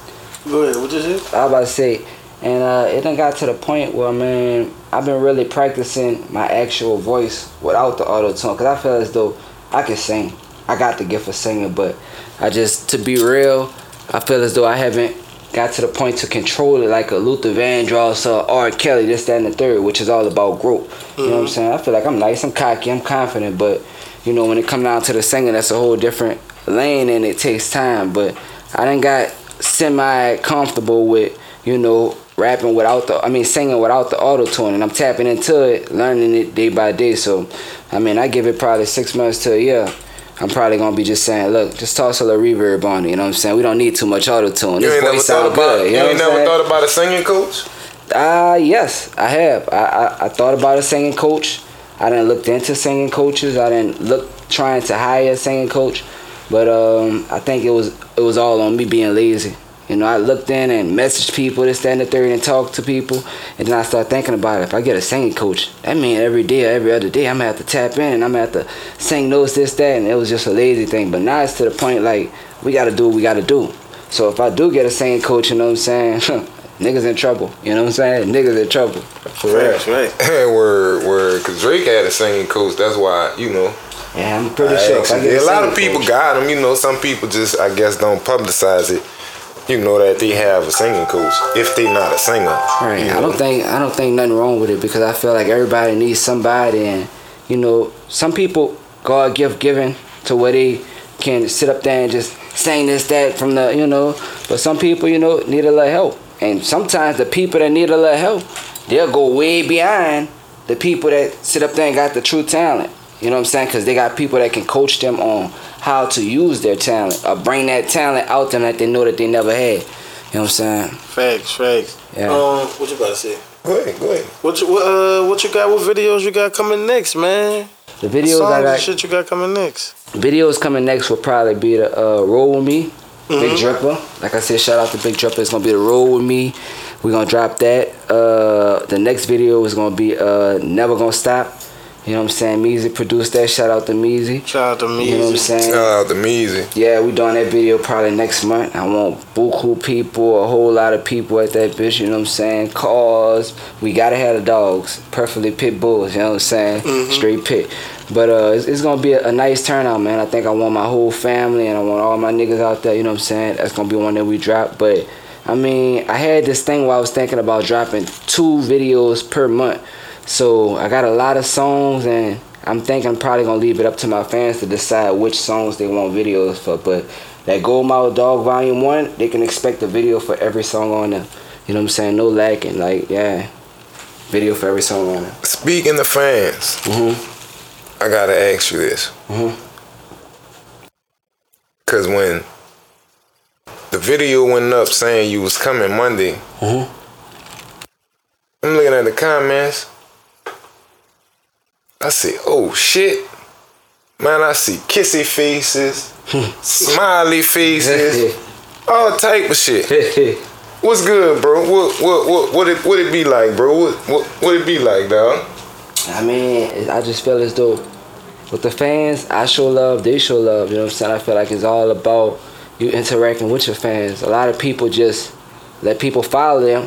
Go ahead. What you said? I was about to say, and uh, it done got to the point where, man, I've been really practicing my actual voice without the auto tune, cause I feel as though I can sing. I got the gift of singing, but I just, to be real, I feel as though I haven't got to the point to control it like a Luther Vandross or R. Kelly, this, that, and the third, which is all about growth. You know what I'm mm-hmm. saying? I feel like I'm nice, I'm cocky, I'm confident, but you know, when it come down to the singing, that's a whole different lane and it takes time. But I done got semi comfortable with, you know, rapping without the I mean singing without the auto tune and I'm tapping into it, learning it day by day. So I mean I give it probably six months to a year. I'm probably gonna be just saying, look, just toss a little reverb on it, you know what I'm saying? We don't need too much auto tune. You This ain't voice sound about good. you, You, know ain't never saying? thought about a singing coach? Uh yes, I have. I, I, I thought about a singing coach. I didn't looked into singing coaches. I didn't look trying to hire a singing coach. But um I think it was it was all on me being lazy. You know, I looked in and messaged people, this, that, and the third, and talked to people. And then I started thinking about it. If I get a singing coach, that means every day or every other day I'm gonna have to tap in and I'm gonna have to sing notes, this, that, and it was just a lazy thing. But now it's to the point like we gotta do what we gotta do. So if I do get a singing coach, you know what I'm saying? [LAUGHS] Niggas in trouble. You know what I'm saying? Niggas in trouble. For real. Facts, right. [LAUGHS] word, word. Cause Drake had a singing coach. That's why you know. Yeah, I'm pretty I sure. if I actually- get a lot of people coach- got them. You know, some people just I guess don't publicize it. You know that they have a singing coach if they're not a singer. Right. you I don't think I don't think nothing wrong with it because I feel like everybody needs somebody and you know, some people God gift given to where they can sit up there and just sing this, that from the you know. But some people, you know, need a little help. And sometimes the people that need a little help, they'll go way behind the people that sit up there and got the true talent. You know what I'm saying? Because they got people that can coach them on how to use their talent or bring that talent out them that they know that they never had. You know what I'm saying? Facts, facts. Yeah. Um, what you about to say? Go ahead, go ahead. What you what, uh what you got? What videos you got coming next, man? The videos Songs I and got shit you got coming next. videos coming next will probably be the uh, roll with me, Big Mm-hmm. Dripper. Like I said, shout out to Big Dripper. It's gonna be the roll with me. We're gonna drop that. Uh, the next video is gonna be uh, never gonna stop. You know what I'm saying? Meezy produced that. Shout out to Meezy. Shout out to me. You know what I'm saying? Shout out to Meezy. Yeah, we doing that video probably next month. I want buku people, a whole lot of people at that bitch, you know what I'm saying? Cars. We gotta have the dogs. Perfectly pit bulls, you know what I'm saying? Straight pit. But uh it's, it's gonna be a, a nice turnout, man. I think I want my whole family and I want all my niggas out there, you know what I'm saying? That's gonna be one that we drop. But I mean, I had this thing where I was thinking about dropping two videos per month. So I got a lot of songs and I'm thinking I'm probably gonna leave it up to my fans to decide which songs they want videos for. But that Gold Mouth Dog Volume 1, they can expect a video for every song on there. You know what I'm saying? No lacking. Like, yeah. Video for every song on there. Speaking of fans, Mm-hmm. I gotta ask you this. Mhm. Cause when the video went up saying you was coming Monday, Mhm. I'm looking at the comments. I see, oh shit. Man, I see kissy faces, [LAUGHS] smiley faces, [LAUGHS] all type of shit. [LAUGHS] What's good, bro? What what what what it what it be like, bro? What what what it be like, dog? I mean, I just feel as though with the fans, I show love, they show love. You know what I'm saying? I feel like it's all about you interacting with your fans. A lot of people just let people follow them.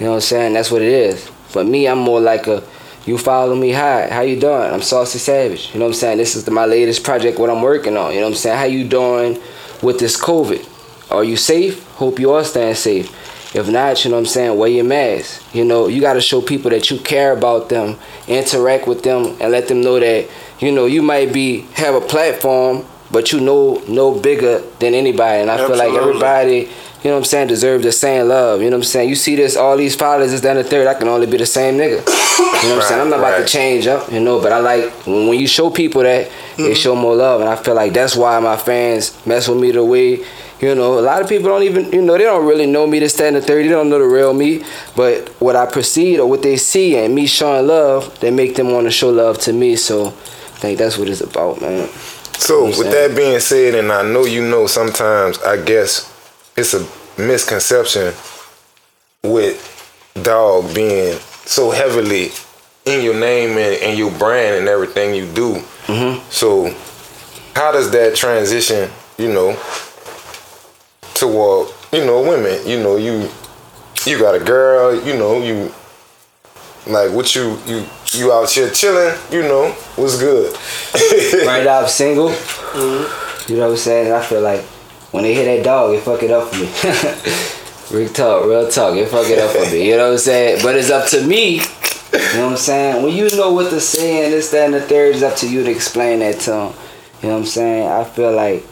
You know what I'm saying? That's what it is. But me, I'm more like a you follow me. Hi, how you doing? I'm Saucy Savage. You know what I'm saying? This is the, my latest project. What I'm working on. You know what I'm saying? How you doing with this COVID? Are you safe? Hope you are staying safe. If not, you know what I'm saying, wear your mask. You know, you got to show people that you care about them, interact with them, and let them know that, you know, you might be have a platform, but you know no bigger than anybody. And I Absolutely. feel like everybody you know what I'm saying, deserve the same love. You know what I'm saying? You see this, all these fathers, this, down the third, I can only be the same nigga. You know what I'm saying? I'm not about Right, to change up, you know, but I like when, when you show people that, Mm-hmm. they show more love. And I feel like that's why my fans mess with me the way, you know, a lot of people don't even, you know, they don't really know me, to stand and the third. They don't know the real me. But what I perceive or what they see and me showing love, they make them want to show love to me. So I think that's what it's about, man. So You know with that being said, and I know you know sometimes I guess it's a misconception with dog being so heavily in your name and, and your brand and everything you do. Mm-hmm. So how does that transition, you know, toward, you know, women? You know, you you got a girl, you know, you like what you you you out here chilling, you know, what's good. [LAUGHS] right now I'm single. You know what I'm saying? I feel like when they hit that dog, it fuck it up for me. [LAUGHS] real talk, real talk, it fuck it up for me. You know what I'm saying? But it's up to me. You know what I'm saying? When you know what to say and this, that, and the third, it's up to you to explain that to them. You know what I'm saying? I feel like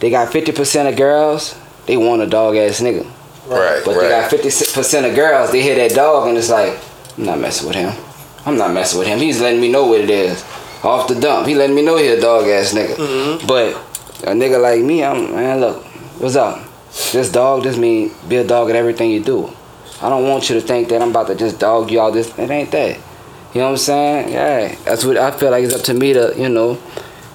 they got 50% of girls, they want a dog ass nigga. right, But right. they got 50% of girls, they hear that dog and it's like, I'm not messing with him. I'm not messing with him. He's letting me know what it is. Off the dump. He letting me know he a dog ass nigga. Mm-hmm. But a nigga like me, I'm man, look, what's up? This dog just mean be a dog at everything you do. I don't want you to think that I'm about to just dog you all this. It ain't that. You know what I'm saying? Yeah. That's what I feel like it's up to me to, you know,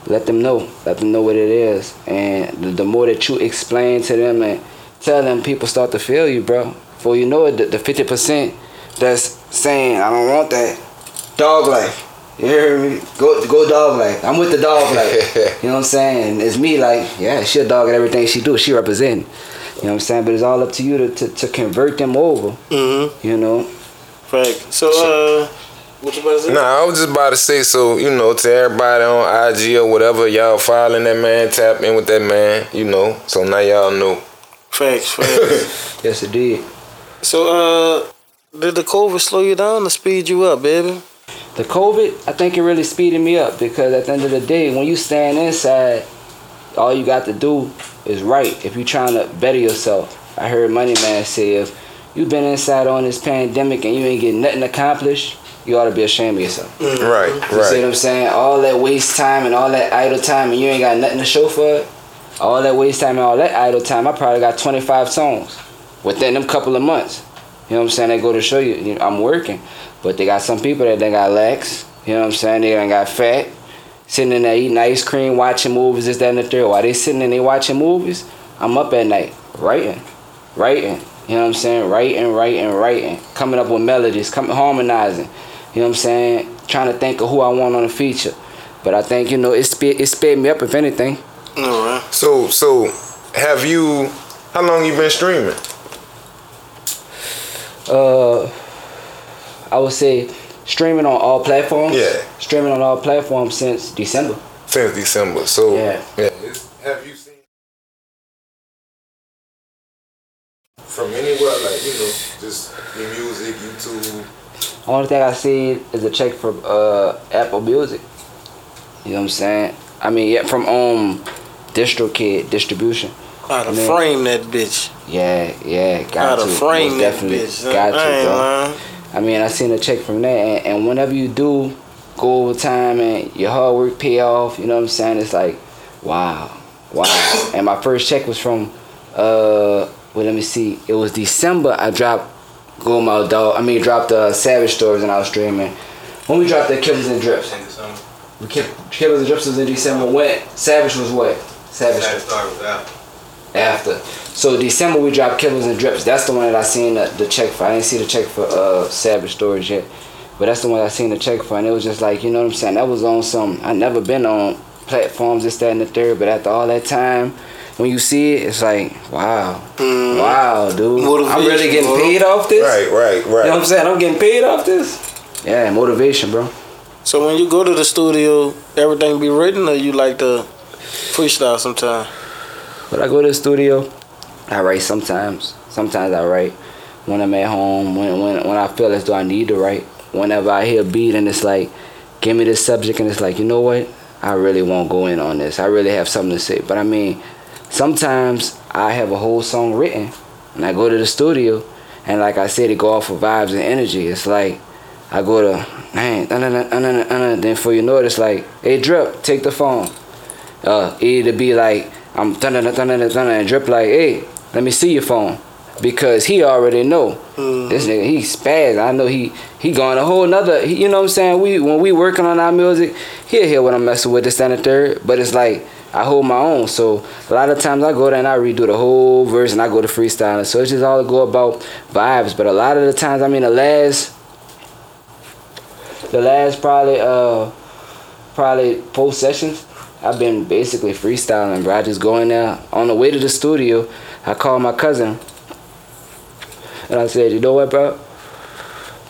let them know. Let them know what it is. And the, the more that you explain to them and tell them, people start to feel you, bro. For you know it, the, the 50% that's saying, I don't want that, dog life. You hear me? Go go dog life. I'm with the dog life. [LAUGHS] you know what I'm saying? It's me like, yeah, she a dog at everything she do. She represent. You know what I'm saying? But it's all up to you to, to, to convert them over. Mm-hmm. You know? Frank. So, uh, what you about to say? Nah, I was just about to say, so you know, to everybody on IG or whatever, y'all following that man, tap in with that man, you know. So now y'all know. Facts, [LAUGHS] facts. Yes, it did. so, uh, did the COVID slow you down or speed you up, baby? The COVID, I think it really speeded me up because at the end of the day, when you stand inside, all you got to do is write. If you're trying to better yourself, I heard Money Man say if you've been inside on this pandemic and you ain't getting nothing accomplished, you ought to be ashamed of yourself. Mm-hmm. Right, You see what. I'm saying? All that waste time and all that idle time and you ain't got nothing to show for it. All that waste time and all that idle time, I probably got 25 songs within them couple of months. You know what I'm saying? They go to show you, you know, I'm working. But they got some people that they got lax. You know what I'm saying? They done got fat. Sitting in there eating ice cream, watching movies, this, that, and the third. While they sitting in there watching movies, I'm up at night writing, writing. You know what I'm saying? Writing, writing, writing. Coming up with melodies, coming harmonizing. You know what I'm saying? Trying to think of who I want on the feature. But I think, you know, it sped, it sped me up, if anything. All right. So, so have you? How long you been streaming? Uh, I would say streaming on all platforms. Yeah. Streaming on all platforms since December. Since December. So, Yeah. yeah. Have you seen from anywhere, like you know, just your music, YouTube? Only thing I see is a check from uh, Apple Music. You know what I'm saying? I mean, yeah, from um, DistroKid distribution. Gotta I mean- frame that bitch. Yeah, yeah, got Gotta to. frame Most that definitely bitch. got I to, ain't bro. lying. I mean, I seen a check from that, and, and whenever you do go over time and your hard work pay off, you know what I'm saying? It's like, wow, wow. and my first check was from, uh, well, let me see. It was December. I dropped Go My Dog. I mean, dropped uh, Savage Stories, and I was streaming. When we dropped the Killers and Drips, we kept Killers and Drips was in December. What Savage was what? Savage. After. So December we dropped Killers and Drips. That's the one that I seen the, the check for. I didn't see the check for uh Savage Stories yet. But that's the one I seen the check for and it was just like, you know what I'm saying? That was on some I never been on platforms, this, that, and the third, but after all that time, when you see it, it's like, wow, Mm. wow, dude, I'm really getting bro. paid off this. Right, right, right. You know what I'm saying? I'm getting paid off this. Yeah, motivation, bro. So when you go to the studio, everything be written, or you like to freestyle sometime? When I go to the studio, I write sometimes. Sometimes I write when I'm at home. When when when I feel as though I need to write. Whenever I hear a beat and it's like, give me this subject and it's like, you know what? I really won't go in on this. I really have something to say. But I mean, sometimes I have a whole song written and I go to the studio and like I said, it go off of vibes and energy. It's like I go to man, uh, uh, uh, uh, then for you know it, it's like, hey drip, take the phone. Uh, either be like I'm thunder thunder thunder and drip like, hey, let me see your phone. Because he already know this nigga he spaz. I know he he going a whole nother. He, you know what I'm saying? We when we working on our music, he'll hear what I'm messing with this and the third. But it's like I hold my own. So a lot of times I go there and I redo the whole verse and I go to freestyling. So it's just all go about vibes. But a lot of the times, I mean the last the last probably uh probably four sessions I've been basically freestyling, bro. I just go in there on the way to the studio. I called my cousin, and I said, "You know what, bro?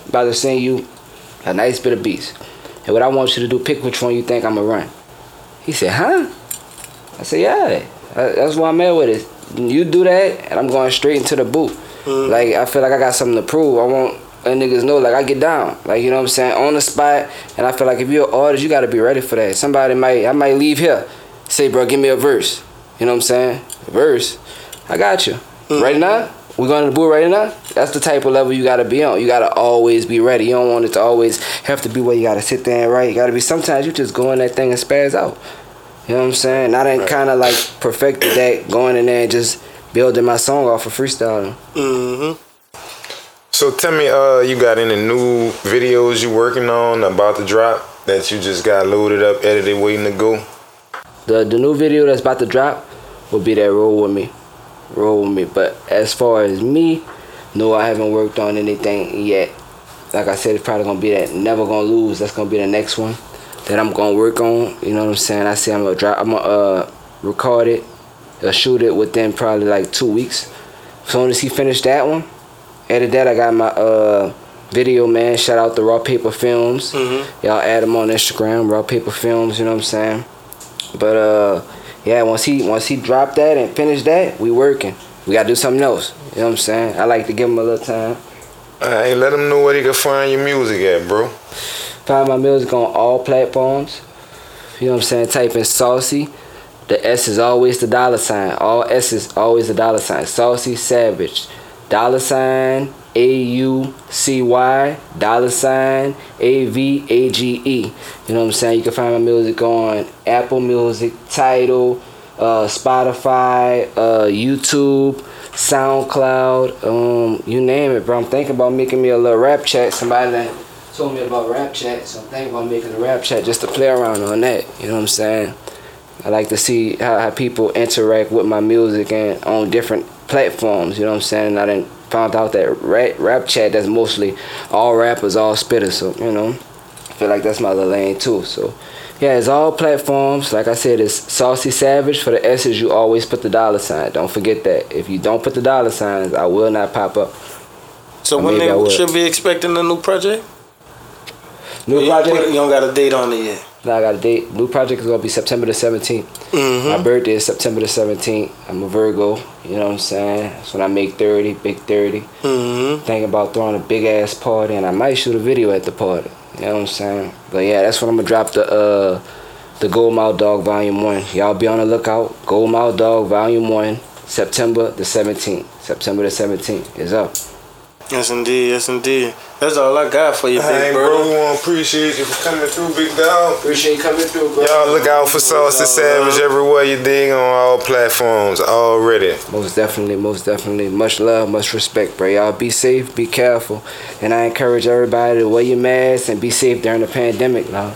about to send you a nice bit of beats, and what I want you to do, pick which one you think I'm gonna run." He said, "Huh?" I said, "Yeah, that's what I'm at with it. You do that, and I'm going straight into the booth. Mm-hmm. Like I feel like I got something to prove. I want." And niggas know, like I get down, like you know what I'm saying, on the spot. And I feel like if you're an artist, you gotta be ready for that. Somebody might, I might leave here, say, bro, give me a verse. You know what I'm saying? A verse. I got you. Right now, we're going to the booth right now. That's the type of level you gotta be on. You gotta always be ready. You don't want it to always have to be where you gotta sit there and write. You gotta be. Sometimes you just go in that thing and spaz out. You know what I'm saying? I done kind of like perfected that, going in there and just building my song off of freestyling. Mm-hmm. So tell me, uh, you got any new videos you working on about to drop that you just got loaded up, edited, waiting to go? The the new video that's about to drop will be that roll with me, roll with me. But as far as me, no, I haven't worked on anything yet. Like I said, it's probably gonna be that never gonna lose. That's gonna be the next one that I'm gonna work on. You know what I'm saying? I say I'm gonna drop. I'm gonna uh, record it, or shoot it within probably like two weeks. As soon as he finished that one, edit that. I got my uh video man. Shout out to Raw Paper Films. Mm-hmm. Y'all add him on Instagram, Raw Paper Films. You know what I'm saying? But uh, yeah, once he once he dropped that and finished that, we working. We gotta do something else. You know what I'm saying? I like to give him a little time. Hey, let them know where they can find your music at, bro. Find my music on all platforms. You know what I'm saying? Type in Saucy. The S is always the dollar sign. All S is always the dollar sign. Saucy Savage. Dollar sign A U C Y. Dollar sign A V A G E. You know what I'm saying? You can find my music on Apple Music, Tidal, uh, Spotify, uh, YouTube, SoundCloud, um, you name it, bro. I'm thinking about making me a little rap chat. Somebody that told me about rap chat, so I'm thinking about making a rap chat just to play around on that. You know what I'm saying? I like to see how, how people interact with my music and on different platforms. You know what I'm saying? I didn't found out that rap, rap chat that's mostly all rappers, all spitters. So you know, I feel like that's my little lane too. So yeah, it's all platforms. Like I said, it's Saucy Savage. For the S's, you always put the dollar sign. Don't forget that. If you don't put the dollar signs, I will not pop up. So Or when they should be expecting a new project? New you, project. put- you don't got a date on it yet. Now I got a date. Blue project is gonna be September the 17th. My Mm-hmm. birthday is September the 17th. I'm a Virgo. You know what I'm saying? That's when I make 30, big 30. Mm-hmm. Thinking about throwing a big ass party, and I might shoot a video at the party. You know what I'm saying? But yeah, that's when I'm gonna drop the uh the Gold Mouth Dog Volume One. Y'all be on the lookout. Gold Mouth Dog Volume One, September the 17th. September the 17th is up. Yes, indeed. Yes, indeed. That's all I got for you, Hey, big bro, bro. we want to appreciate you for coming through, big dog. Appreciate you coming through, bro. Y'all look out for Saucy Savage everywhere you dig on all platforms already. Most definitely, most definitely. Much love, much respect, bro. Y'all be safe, be careful. And I encourage everybody to wear your mask and be safe during the pandemic, now.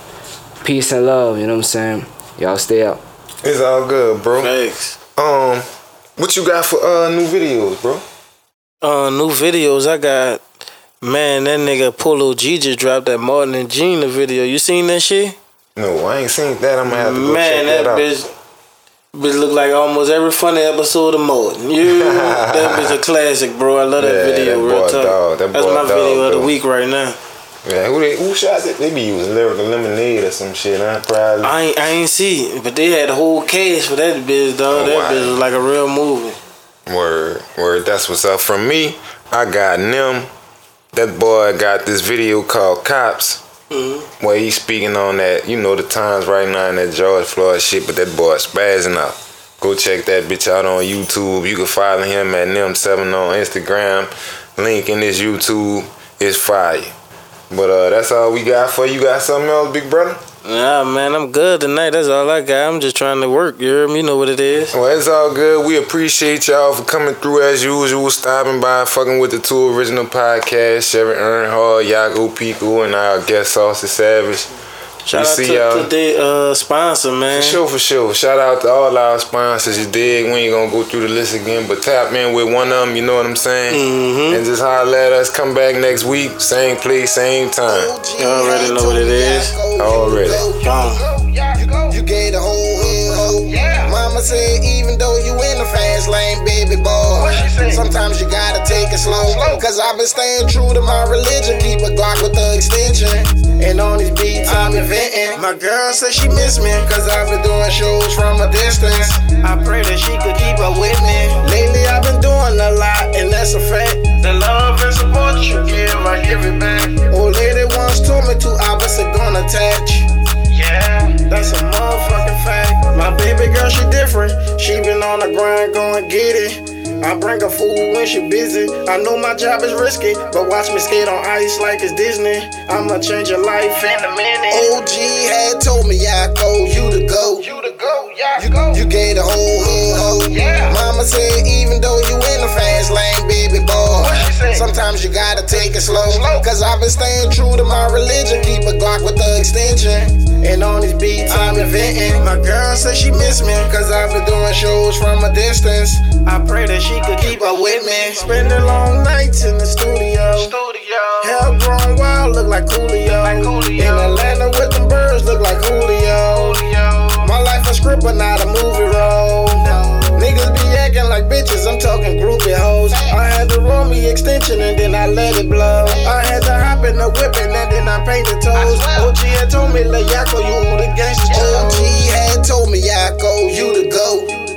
Peace and love, you know what I'm saying? Y'all stay out. It's all good, bro. Thanks. Um, what you got for uh new videos, bro? Uh, new videos I got. Man, that nigga Polo G just dropped that Martin and Gina video. You seen that shit? No, I ain't seen that. I'm gonna have to go Man, check that, that, out. bitch. Bitch look like almost every funny episode of Martin. You, [LAUGHS] that bitch a classic, bro. I love that Yeah, video. that real talk. dog, that That's my video dog, of the week right now. Yeah, who they who shot it? They be using lyrical lemonade or some shit, huh? Probably. I ain't, I ain't see it, but they had the whole cast for that bitch, dog. Oh, that wow. bitch was like a real movie. Word, word. That's what's up. From me, I got Nim. That boy got this video called Cops, Mhm. where he's speaking on that, you know, the times right now in that George Floyd shit, but that boy spazzing out. Go check that bitch out on YouTube. You can follow him at Nim7 on Instagram. Link in this YouTube is fire. But uh, that's all we got for you. Got something else, big brother? Nah, man, I'm good tonight. That's all I got. I'm just trying to work. You? You know what it is. Well, it's all good. We appreciate y'all for coming through as usual, stopping by, fucking with the two original podcasts, Chevy Earnhardt, Yago Pico, and our guest Saucy Savage. Shout We out see to, y'all. to the uh, sponsor, man. For sure, for sure. Shout out to all our sponsors. You dig? We ain't gonna go through the list again, but tap in with one of them. You know what I'm saying? Mhm. And just holler at us. Come back next week, same place, same time. You already know what it is. Already. Gone. You, you gave the whole hood hope. Mama said, even though you in the fast lane, baby boy, sometimes you gotta take it slow. Cause I've been staying true to my religion, keep a Glock with the extension. And on these beats, I'm inventing. My girl said she miss me, cause I've been doing shows from a distance. I pray that she could keep up with me. Lately, I've been doing a lot, and that's a fact. The love and support you give, I give it back. Old lady once told me two opposites gonna attach. Yeah, that's a motherfucking fact. My baby girl, she different. She been on the grind, going get it. I bring her food when she busy. I know my job is risky, but watch me skate on ice like it's Disney. I'ma change your life in a minute. OG had told me I called you to go. You to go, yeah. You, you gave the whole hood hope. Yeah. Mama said even though you in the fast lane, baby boy, sometimes you gotta take it slow. Cause I've been staying true to my religion, keep a Glock with the extension. And on these beats, I'm inventing. My girl said she miss me, cause I've been doing shows from a distance. I pray that she could keep up with me. Spending long nights in the studio. Hair grown wild, look like Coolio. In Atlanta with them birds, look like Julio. My life a script, but not a movie role. Niggas be acting like bitches, I'm talking groupie hoes. I had to roll me extension and then I let it blow. I had to hop in the whip and then I painted toes. OG had told me, La Yako, you on the gangsta OG had told me, Yako, you the go.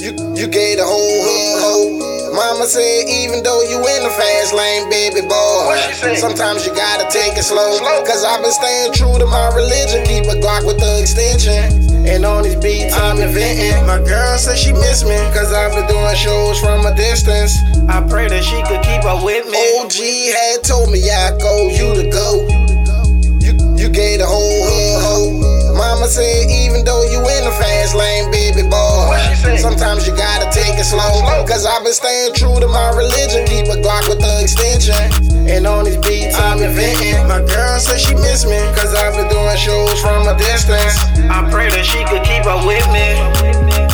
You, you gave the whole hood hope. Mama said, even though you in the fast lane, baby boy, sometimes you gotta take it slow. Cause I've been staying true to my religion, keep a Glock with the extension. And on these beats, I'm inventing. My girl said she miss me, cause I've been doing shows from a distance. I pray that she could keep up with me. OG had told me, I go, you to go. You, you gave the whole hood hope. Mama said, even though you in the fast lane, baby boy, sometimes you gotta take it slow. Cause I've been staying true to my religion, keep a Glock with the extension. And on these beats, I'm inventing. My girl said she miss me, cause I've been doing shows from a distance. I pray that she could keep up with me.